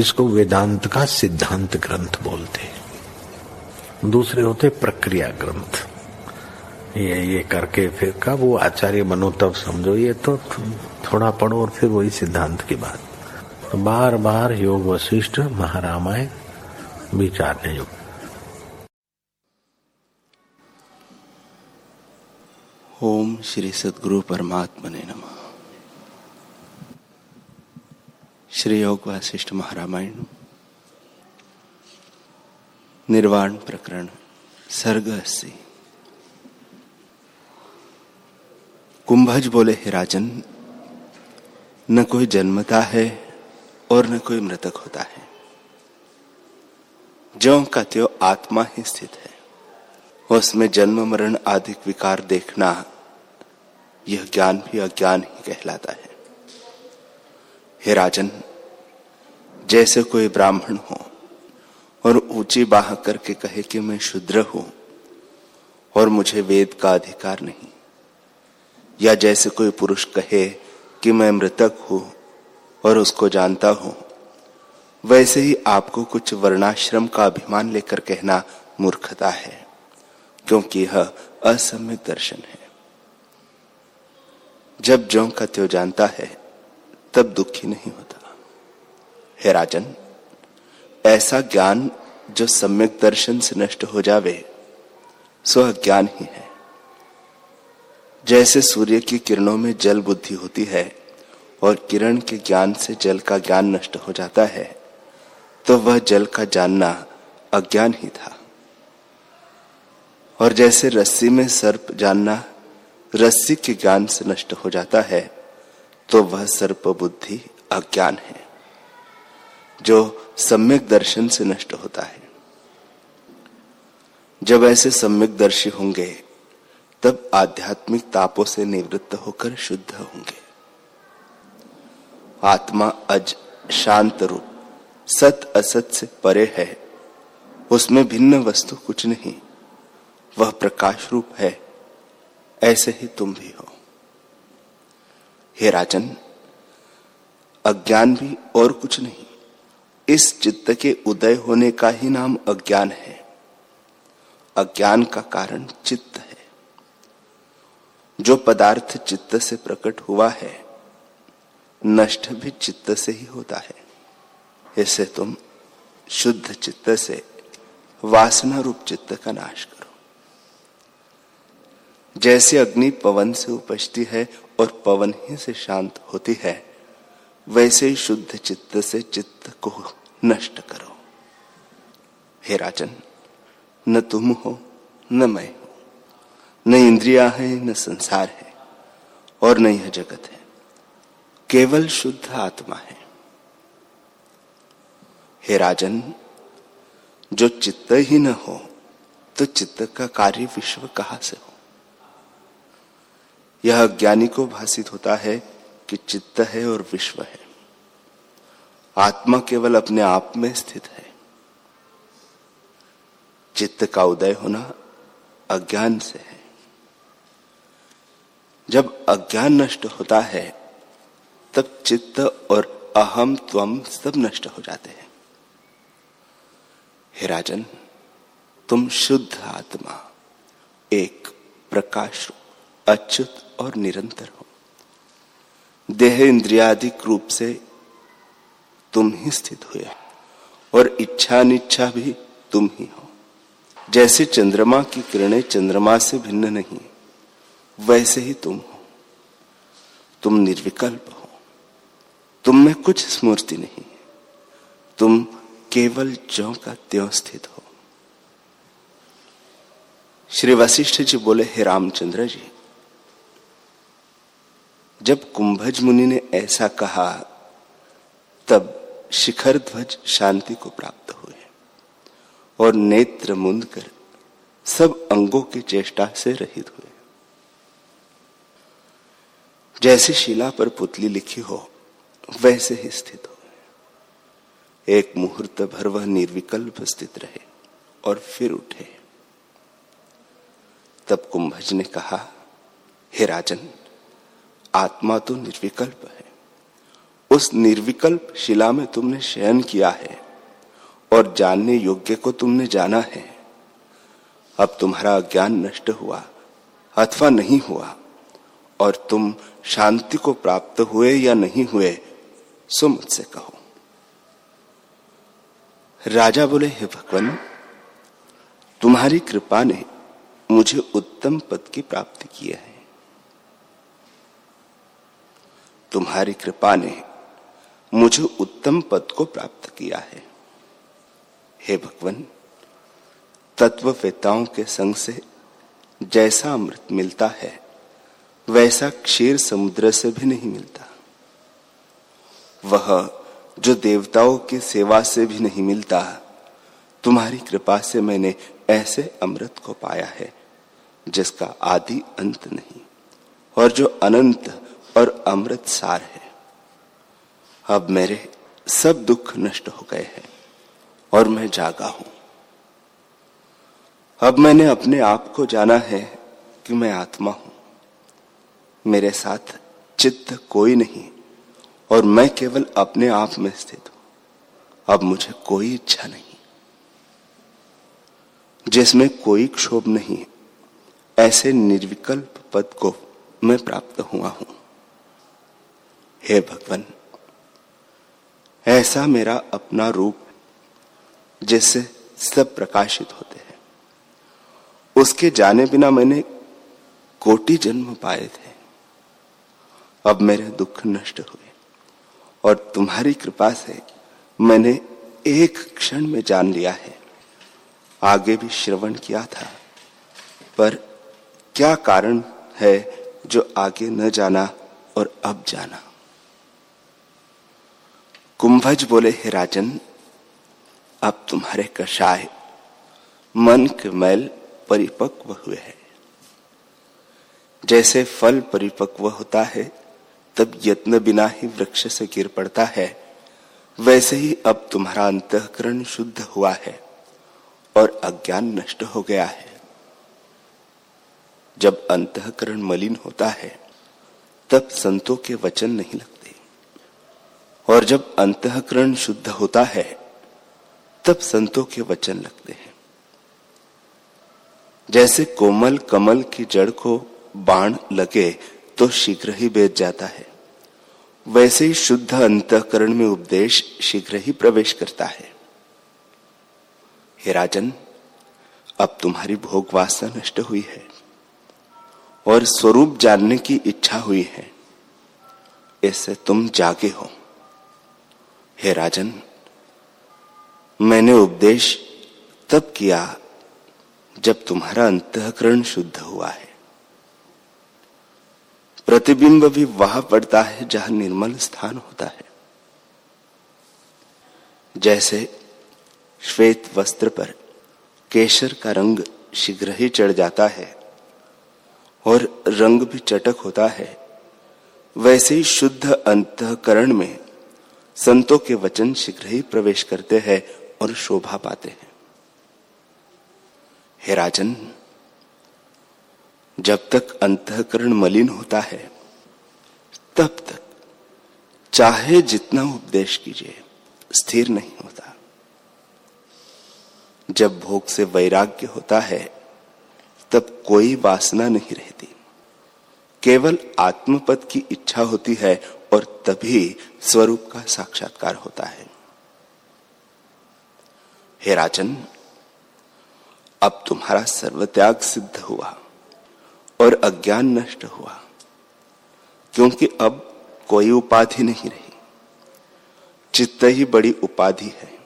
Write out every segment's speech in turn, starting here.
इसको वेदांत का सिद्धांत ग्रंथ बोलते हैं। दूसरे होते प्रक्रिया ग्रंथ। ये ये करके फिर कब वो आचार्य बनो, तब समझो, ये तो थोड़ा पढ़ो और फिर वही सिद्धांत की बात। तो बार बार योग वशिष्ठ महारामायण विचारने योग ओम श्री सदगुरु परमात्मा ने नमः। श्री योग वशिष्ठ महारामायण। निर्वाण प्रकरण सर्ग अस्सी कुंभज बोले, हे राजन, न कोई जन्मता है और न कोई मृतक होता है। जो का त्यो आत्मा ही स्थित है। उसमें जन्म, मरण आदि विकार देखना यह ज्ञान भी अज्ञान ही कहलाता है। हे राजन, जैसे कोई ब्राह्मण हो और ऊँची बाह करके कहे कि मैं शुद्र हूँ और मुझे वेद का अधिकार नहीं, या जैसे कोई पुरुष कहे कि मैं मृतक हूँ और उसको जानता हूँ, वैसे ही आपको कुछ वर्णाश्रम का अभिमान लेकर कहना मूर्खता है, क्योंकि यह असम्यक दर्शन है। जब जो का त्यो जानता है तब दुखी नहीं होता। हे राजन, ऐसा ज्ञान जो सम्यक दर्शन से नष्ट हो जावे, सो ज्ञान ही है। जैसे सूर्य की किरणों में जल बुद्धि होती है और किरण के ज्ञान से जल का ज्ञान नष्ट हो जाता है तो वह जल का जानना अज्ञान ही था। और जैसे रस्सी में सर्प जानना रस्सी के ज्ञान से नष्ट हो जाता है तो वह सर्प बुद्धि अज्ञान है, जो सम्यक दर्शन से नष्ट होता है। जब ऐसे सम्यक दर्शी होंगे, तब आध्यात्मिक तापों से निवृत्त होकर शुद्ध होंगे। आत्मा अज शांत रूप, सत असत से परे है, उसमें भिन्न वस्तु कुछ नहीं, वह प्रकाश रूप है, ऐसे ही तुम भी हो। हे राजन, अज्ञान भी और कुछ नहीं। इस चित्त के उदय होने का ही नाम अज्ञान है। अज्ञान का कारण चित्त है। जो पदार्थ चित्त से प्रकट हुआ है, नष्ट भी चित्त से ही होता है। ऐसे तुम शुद्ध चित्त से वासना रूप चित्त का नाश करो। जैसे अग्नि पवन से उपजती है और पवन ही से शांत होती है, वैसे ही शुद्ध चित्त से चित्त को नष्ट करो। हे राजन, न तुम हो, न मैं हूँ। न इंद्रिया है, न संसार है, और न यह जगत है। केवल शुद्ध आत्मा है। हे राजन, जो चित्त ही न हो तो चित्त का कार्य विश्व कहाँ से हो? यह ज्ञानी को भाषित होता है कि चित्त है और विश्व है। आत्मा केवल अपने आप में स्थित है। चित्त का उदय होना अज्ञान से है। जब अज्ञान नष्ट होता है, तब चित्त और अहम त्वम सब नष्ट हो जाते हैं। हे राजन, तुम शुद्ध आत्मा, एक प्रकाश अच्युत और निरंतर हो। देह इंद्रियादिक रूप से तुम ही स्थित हुए और इच्छा अनिच्छा भी तुम ही हो। जैसे चंद्रमा की किरणें चंद्रमा से भिन्न नहीं, वैसे ही तुम हो। तुम निर्विकल्प हो। तुम में कुछ स्मृति नहीं, तुम केवल ज्यो का त्यों स्थित हो। श्री वशिष्ठ जी बोले, हे रामचंद्र जी जब कुंभज मुनि ने ऐसा कहा, तब शिखर ध्वज शांति को प्राप्त हुए और नेत्र मुंद कर सब अंगों की चेष्टा से रहित हुए। जैसे शिला पर पुतली लिखी हो, वैसे ही स्थित हो। एक मुहूर्त भर वह निर्विकल्प स्थित रहे और फिर उठे। तब कुंभज ने कहा, हे राजन आत्मा तो निर्विकल्प है। उस निर्विकल्प शिला में तुमने शयन किया है और जानने योग्य को तुमने जाना है। अब तुम्हारा ज्ञान नष्ट हुआ, अथवा नहीं हुआ, और तुम शांति को प्राप्त हुए या नहीं हुए, सो मुझसे कहो। राजा बोले, हे भगवान, तुम्हारी कृपा ने मुझे उत्तम पद की प्राप्ति की है। तुम्हारी कृपा ने मुझे उत्तम पद को प्राप्त किया है। हे भगवान, तत्ववेताओं के संग से जैसा अमृत मिलता है, वैसा क्षीर समुद्र से भी नहीं मिलता। वह जो देवताओं की सेवा से भी नहीं मिलता, तुम्हारी कृपा से मैंने ऐसे अमृत को पाया है, जिसका आदि अंत नहीं, और जो अनंत और अमृत सार है। अब मेरे सब दुख नष्ट हो गए हैं और मैं जागा हूँ। अब मैंने अपने आप को जाना है कि मैं आत्मा हूँ। मेरे साथ चित्त कोई नहीं और मैं केवल अपने आप में स्थित हूँ। अब मुझे कोई इच्छा नहीं। जिसमें कोई क्षोभ नहीं, ऐसे निर्विकल्प पद को मैं प्राप्त हुआ हूँ। हे भगवान, ऐसा मेरा अपना रूप जिससे सब प्रकाशित होते हैं। उसके जाने बिना मैंने कोटि जन्म पाए थे। अब मेरे दुख नष्ट हुए और तुम्हारी कृपा से मैंने एक क्षण में जान लिया है। आगे भी श्रवण किया था, पर क्या कारण है जो आगे न जाना और अब जाना? कुंभज बोले, हे राजन, अब तुम्हारे कषाय मन के मैल परिपक्व हुए हैं। जैसे फल परिपक्व होता है, तब यत्न बिना ही वृक्ष से गिर पड़ता है। वैसे ही अब तुम्हारा अंतकरण शुद्ध हुआ है और अज्ञान नष्ट हो गया है। जब अंतकरण मलिन होता है, तब संतों के वचन नहीं लगते। और जब अंतकरण शुद्ध होता है, तब संतों के वचन लगते हैं। जैसे कोमल कमल की जड़ को बाण लगे तो शीघ्र ही बेच जाता है। वैसे ही शुद्ध अंतकरण में उपदेश शीघ्र ही प्रवेश करता है। हे राजन, अब तुम्हारी भोग वासना नष्ट हुई है, और स्वरूप जानने की इच्छा हुई है। इससे तुम जागे हो। हे राजन, मैंने उपदेश तब किया जब तुम्हारा अंतकरण शुद्ध हुआ है। प्रतिबिंब भी वहाँ पड़ता है जहाँ निर्मल स्थान होता है। जैसे श्वेत वस्त्र पर केशर का रंग शीघ्र ही चढ़ जाता है और रंग भी चटक होता है, वैसे ही शुद्ध अंतकरण में संतों के वचन शीघ्र ही प्रवेश करते हैं और शोभा पाते हैं। हे राजन, जब तक अंतकरण मलिन होता है, तब तक चाहे जितना उपदेश कीजिए, स्थिर नहीं होता। जब भोग से वैराग्य होता है, तब कोई वासना नहीं रहती। केवल आत्मपद की इच्छा होती है और तभी स्वरूप का साक्षात्कार होता है। हे राजन, अब तुम्हारा सर्वत्याग सिद्ध हुआ और अज्ञान नष्ट हुआ, क्योंकि अब कोई उपाधि नहीं रही। चित्त ही बड़ी उपाधि है।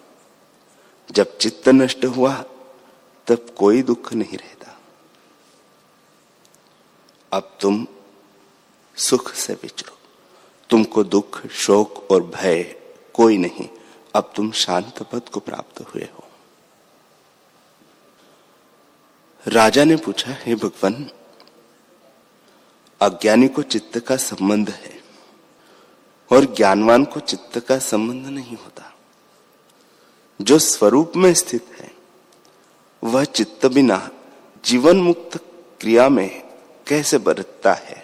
जब चित्त नष्ट हुआ, तब कोई दुख नहीं रहता। अब तुम सुख से विचरो। तुमको दुख, शोक और भय कोई नहीं। अब तुम शांत पद को प्राप्त हुए हो। राजा ने पूछा, हे भगवान, अज्ञानी को चित्त का संबंध है और ज्ञानवान को चित्त का संबंध नहीं होता। जो स्वरूप में स्थित है, वह चित्त बिना जीवन मुक्त क्रिया में कैसे बरतता है?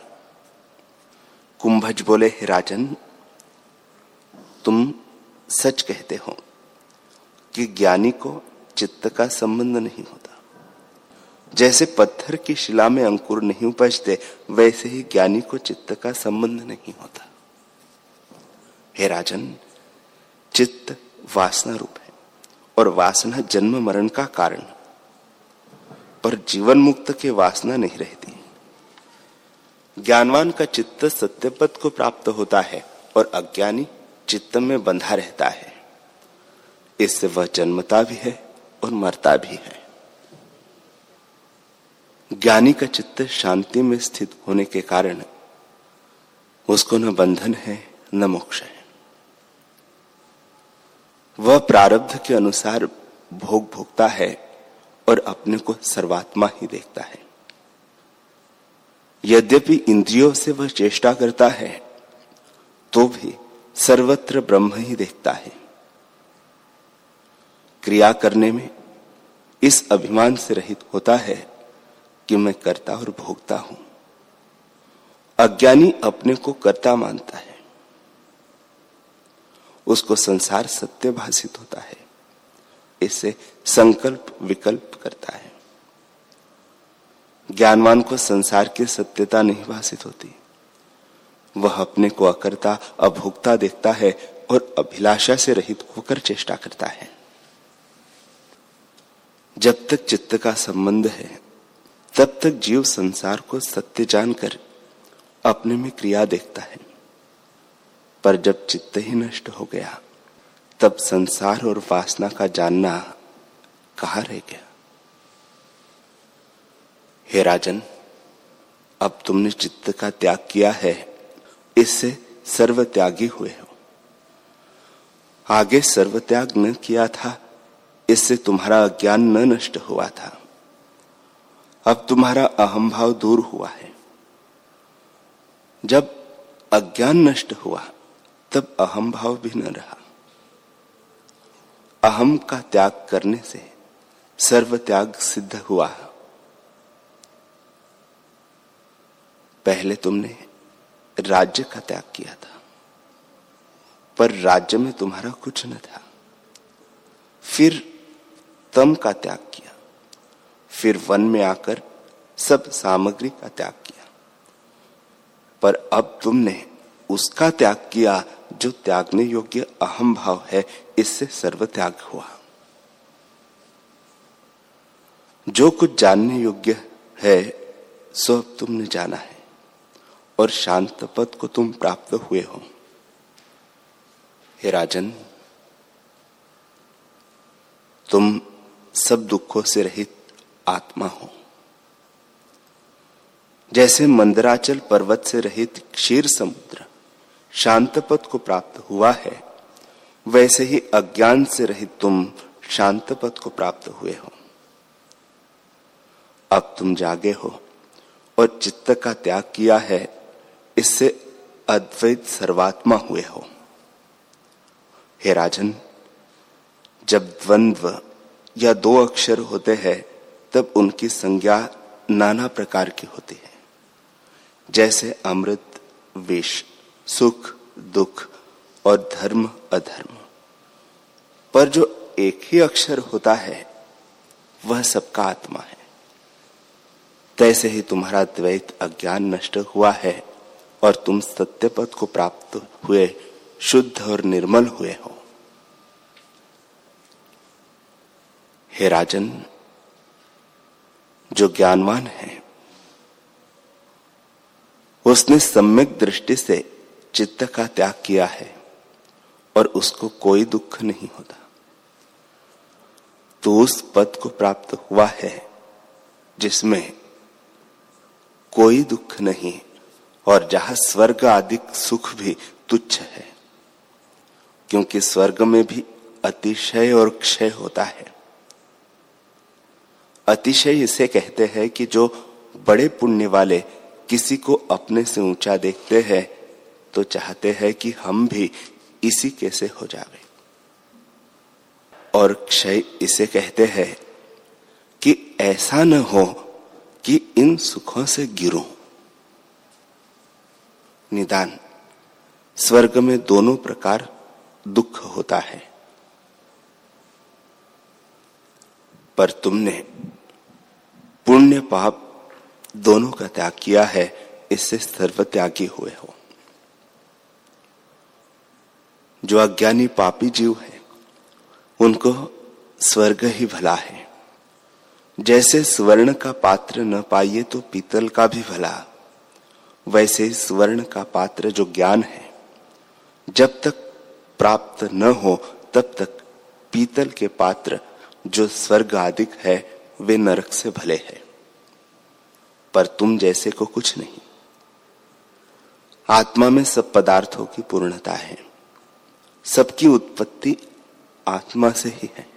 कुंभज बोले, हे राजन, तुम सच कहते हो कि ज्ञानी को चित्त का संबंध नहीं होता। जैसे पत्थर की शिला में अंकुर नहीं उपजते, वैसे ही ज्ञानी को चित्त का संबंध नहीं होता। हे राजन, चित्त वासना रूप है और वासना जन्म मरण का कारण पर जीवन मुक्त के वासना नहीं रहती। ज्ञानवान का चित्त सत्य पद को प्राप्त होता है और अज्ञानी चित्त में बंधा रहता है। इससे वह जन्मता भी है और मरता भी है। ज्ञानी का चित्त शांति में स्थित होने के कारण उसको न बंधन है, न मोक्ष है। वह प्रारब्ध के अनुसार भोग भोगता है और अपने को सर्वात्मा ही देखता है। यद्यपि इंद्रियों से वह चेष्टा करता है तो भी सर्वत्र ब्रह्म ही देखता है। क्रिया करने में इस अभिमान से रहित होता है कि मैं करता और भोगता हूँ। अज्ञानी अपने को कर्ता मानता है। उसको संसार सत्य भाषित होता है। इससे संकल्प विकल्प करता है। ज्ञानवान को संसार की सत्यता नहीं भाषित होती। वह अपने को अकर्ता, अभोक्ता देखता है और अभिलाषा से रहित होकर चेष्टा करता है। जब तक चित्त का संबंध है, तब तक जीव संसार को सत्य जानकर अपने में क्रिया देखता है। पर जब चित्त ही नष्ट हो गया, तब संसार और वासना का जानना कहा रह गया? हे राजन, अब तुमने चित्त का त्याग किया है, इससे सर्व त्यागी हुए हो। आगे सर्व त्याग न किया था, इससे तुम्हारा अज्ञान न नष्ट हुआ था। अब तुम्हारा अहम भाव दूर हुआ है। जब अज्ञान नष्ट हुआ, तब अहम भाव भी न रहा। अहम का त्याग करने से सर्व त्याग सिद्ध हुआ। पहले तुमने राज्य का त्याग किया था, पर राज्य में तुम्हारा कुछ न था। फिर तम का त्याग किया, फिर वन में आकर सब सामग्री का त्याग किया। पर अब तुमने उसका त्याग किया जो त्यागने योग्य अहम भाव है, इससे सर्व त्याग हुआ। जो कुछ जानने योग्य है, सो अब तुमने जाना है। और शांत पद को तुम प्राप्त हुए हो। हे राजन, तुम सब दुखों से रहित आत्मा हो। जैसे मंदराचल पर्वत से रहित क्षीर समुद्र शांत पद को प्राप्त हुआ है, वैसे ही अज्ञान से रहित तुम शांत पद को प्राप्त हुए हो। अब तुम जागे हो और चित्त का त्याग किया है इससे अद्वैत सर्वात्मा हुए हो। हे राजन, जब द्वंद्व या दो अक्षर होते हैं, तब उनकी संज्ञा नाना प्रकार की होती है। जैसे अमृत, विष, सुख, दुख और धर्म, अधर्म। पर जो एक ही अक्षर होता है, वह सबका आत्मा है। तैसे ही तुम्हारा द्वैत अज्ञान नष्ट हुआ है। और तुम सत्य पद को प्राप्त हुए, शुद्ध और निर्मल हुए हो। हे राजन, जो ज्ञानवान है, उसने सम्यक दृष्टि से चित्त का त्याग किया है और उसको कोई दुख नहीं होता। तो उस पद को प्राप्त हुआ है जिसमें कोई दुख नहीं और जहाँ स्वर्ग आदि सुख भी तुच्छ है, क्योंकि स्वर्ग में भी अतिशय और क्षय होता है। अतिशय इसे कहते हैं कि जो बड़े पुण्य वाले किसी को अपने से ऊँचा देखते हैं तो चाहते हैं कि हम भी इसी कैसे हो जावे। और क्षय इसे कहते हैं कि ऐसा न हो कि इन सुखों से गिरो। निदान। स्वर्ग में दोनों प्रकार दुख होता है। पर तुमने पुण्य पाप दोनों का त्याग किया है, इससे सर्व त्यागी हुए हो। जो अज्ञानी पापी जीव है, उनको स्वर्ग ही भला है। जैसे स्वर्ण का पात्र न पाइए तो पीतल का भी भला। वैसे स्वर्ण का पात्र जो ज्ञान है, जब तक प्राप्त न हो, तब तक पीतल के पात्र जो स्वर्ग आदिक है, वे नरक से भले है। पर तुम जैसे को कुछ नहीं। आत्मा में सब पदार्थों की पूर्णता है। सबकी उत्पत्ति आत्मा से ही है।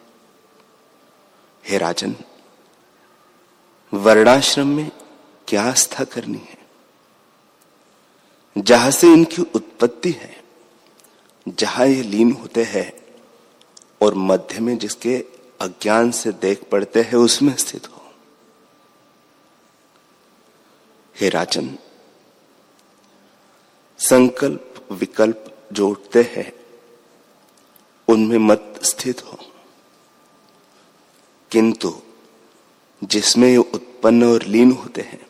हे राजन, वर्णाश्रम में क्या आस्था करनी है? जहाँ से इनकी उत्पत्ति है, जहाँ ये लीन होते हैं और मध्य में जिसके अज्ञान से देख पड़ते हैं, उसमें स्थित हो। हे राजन, संकल्प विकल्प जो उठते हैं, उनमें मत स्थित हो। किंतु जिसमें ये उत्पन्न और लीन होते हैं,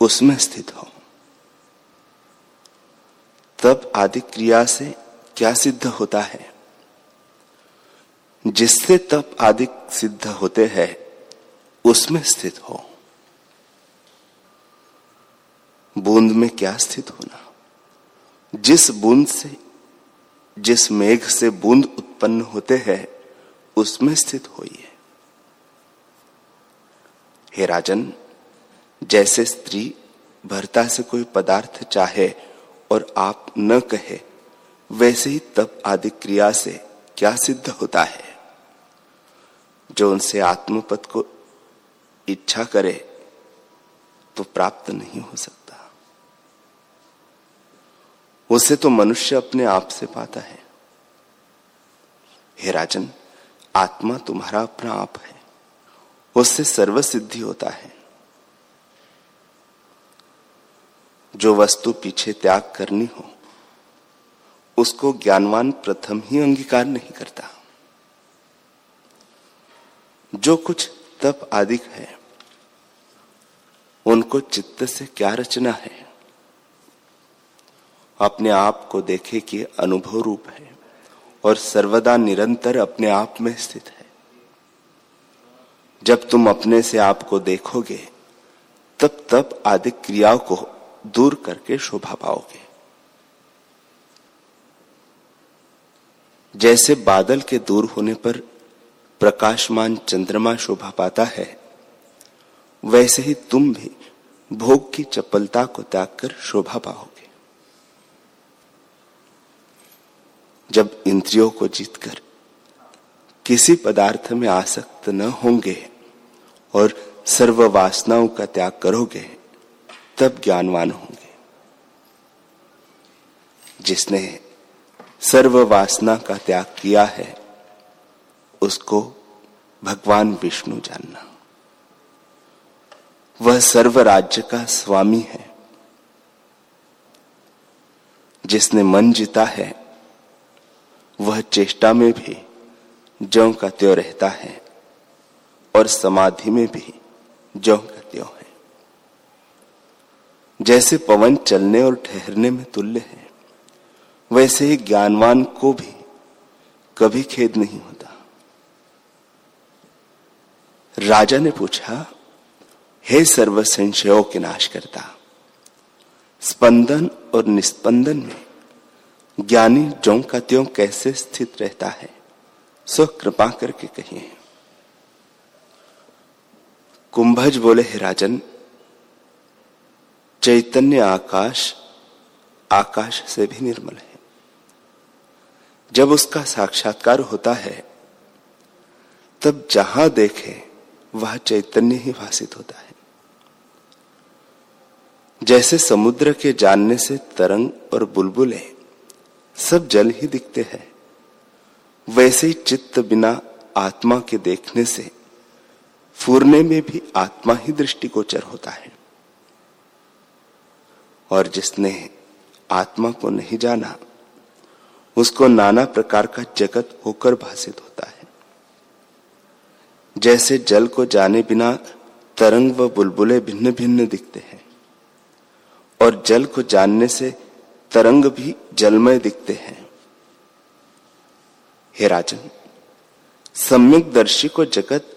उसमें स्थित हो। तब आदि क्रिया से क्या सिद्ध होता है? जिससे तप आदि सिद्ध होते हैं, उसमें स्थित हो। बूंद में क्या स्थित होना? जिस बूंद से, जिस मेघ से बूंद उत्पन्न होते हैं, उसमें स्थित होइए हे राजन, जैसे स्त्री भरता से कोई पदार्थ चाहे और आप न कहे, वैसे ही तप आदि क्रिया से क्या सिद्ध होता है? जो उनसे आत्मपद को इच्छा करे तो प्राप्त नहीं हो सकता। उसे तो मनुष्य अपने आप से पाता है। हे राजन, आत्मा तुम्हारा अपना आप है। उससे सर्व सिद्धि होता है। जो वस्तु पीछे त्याग करनी हो, उसको ज्ञानवान प्रथम ही अंगीकार नहीं करता। जो कुछ तप आदि है, उनको चित्त से क्या रचना है? अपने आप को देखे कि अनुभव रूप है और सर्वदा निरंतर अपने आप में स्थित है। जब तुम अपने से आप को देखोगे, तब तब आदि क्रियाओं को दूर करके शोभा पाओगे। जैसे बादल के दूर होने पर प्रकाशमान चंद्रमा शोभा पाता है, वैसे ही तुम भी भोग की चपलता को त्याग कर शोभा पाओगे। जब इंद्रियों को जीतकर किसी पदार्थ में आसक्त न होंगे और सर्व वासनाओं का त्याग करोगे तब ज्ञानवान होंगे। जिसने सर्व वासना का त्याग किया है, उसको भगवान विष्णु जानना। वह सर्व राज्य का स्वामी है। जिसने मन जीता है, वह चेष्टा में भी, ज्यो का त्यो रहता है, और समाधि में भी, ज्यो जैसे पवन चलने और ठहरने में तुल्य है, वैसे ही ज्ञानवान को भी कभी खेद नहीं होता। राजा ने पूछा, हे सर्व संशयों के नाश करता स्पंदन और निस्पंदन में ज्ञानी जो का त्यों कैसे स्थित रहता है, सो कृपा करके कहिए। कुंभज बोले, हे राजन चैतन्य आकाश आकाश से भी निर्मल है। जब उसका साक्षात्कार होता है, तब जहाँ देखे, वह चैतन्य ही भाषित होता है। जैसे समुद्र के जानने से तरंग और बुलबुले सब जल ही दिखते हैं, वैसे ही चित्त बिना आत्मा के देखने से फूरने में भी आत्मा ही दृष्टिगोचर होता है। और जिसने आत्मा को नहीं जाना, उसको नाना प्रकार का जगत होकर भाषित होता है। जैसे जल को जाने बिना तरंग व बुलबुले भिन्न भिन्न दिखते हैं, और जल को जानने से तरंग भी जलमय दिखते हैं। हे राजन सम्यक दर्शी को जगत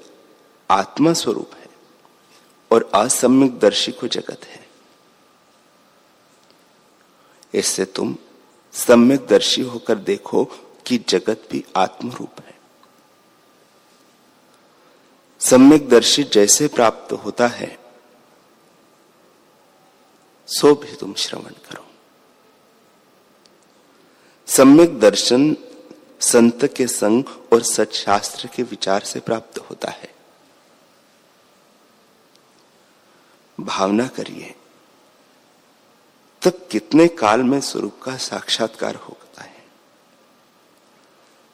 आत्मा स्वरूप है और असम्यक दर्शी को जगत है। इससे तुम सम्यक दर्शी होकर देखो कि जगत भी आत्म रूप है। सम्यक दर्शी जैसे प्राप्त होता है, सो भी तुम श्रवण करो। सम्यक दर्शन संत के संग और सच्शास्त्र के विचार से प्राप्त होता है। भावना करिए। तब कितने काल में स्वरूप का साक्षात्कार होता है?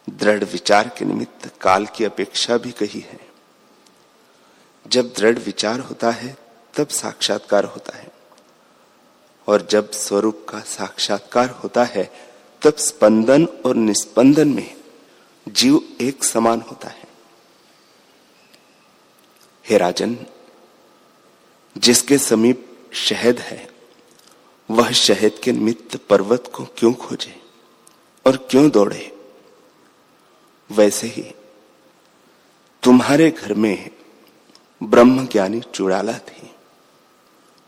दृढ़ विचार के निमित्त काल की अपेक्षा भी कही है। जब दृढ़ विचार होता है, तब साक्षात्कार होता है। और जब स्वरूप का साक्षात्कार होता है, तब स्पंदन और निस्पंदन में जीव एक समान होता है। हे राजन, जिसके समीप शहद है वह शहद के निमित्त पर्वत को क्यों खोजे और क्यों दौड़े? वैसे ही तुम्हारे घर में ब्रह्म ज्ञानी चुड़ाला थी।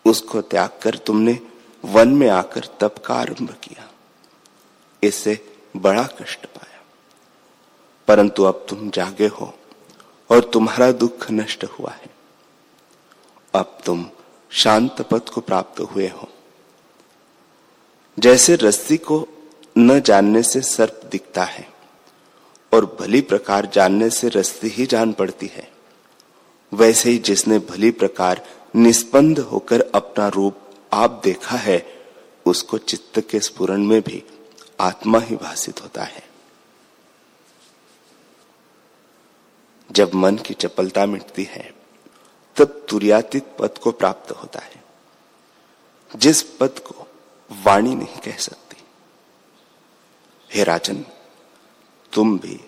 उसको त्याग कर तुमने वन में आकर तप का आरंभ किया। इससे बड़ा कष्ट पाया। परंतु अब तुम जागे हो और तुम्हारा दुख नष्ट हुआ है। अब तुम शांत पद को प्राप्त हुए हो। जैसे रस्सी को न जानने से सर्प दिखता है और भली प्रकार जानने से रस्सी ही जान पड़ती है, वैसे ही जिसने भली प्रकार निष्पन्द होकर अपना रूप आप देखा है, उसको चित्त के स्पुरण में भी आत्मा ही भाषित होता है। जब मन की चपलता मिटती है, तब तुरियातीत पद को प्राप्त होता है। जिस पद को वाणी नहीं कह सकती। हे राजन, तुम भी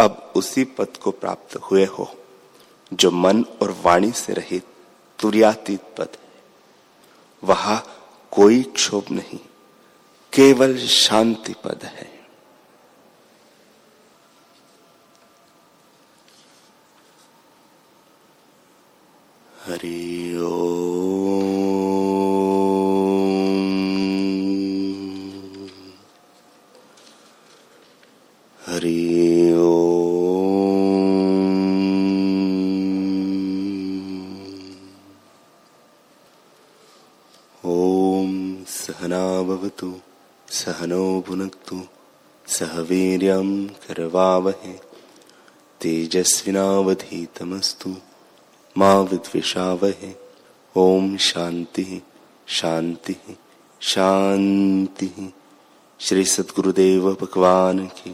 अब उसी पद को प्राप्त हुए हो, जो मन और वाणी से रहित तुरियातीत पद है। वहाँ कोई क्षोभ नहीं, केवल शांति पद है। हरि ओ वीर्यं करवावहे। तेजस्विनावधीतमस्तु मा ॐ शान्तिः शान्तिः शान्तिः। श्री सद्गुदेव भगवान की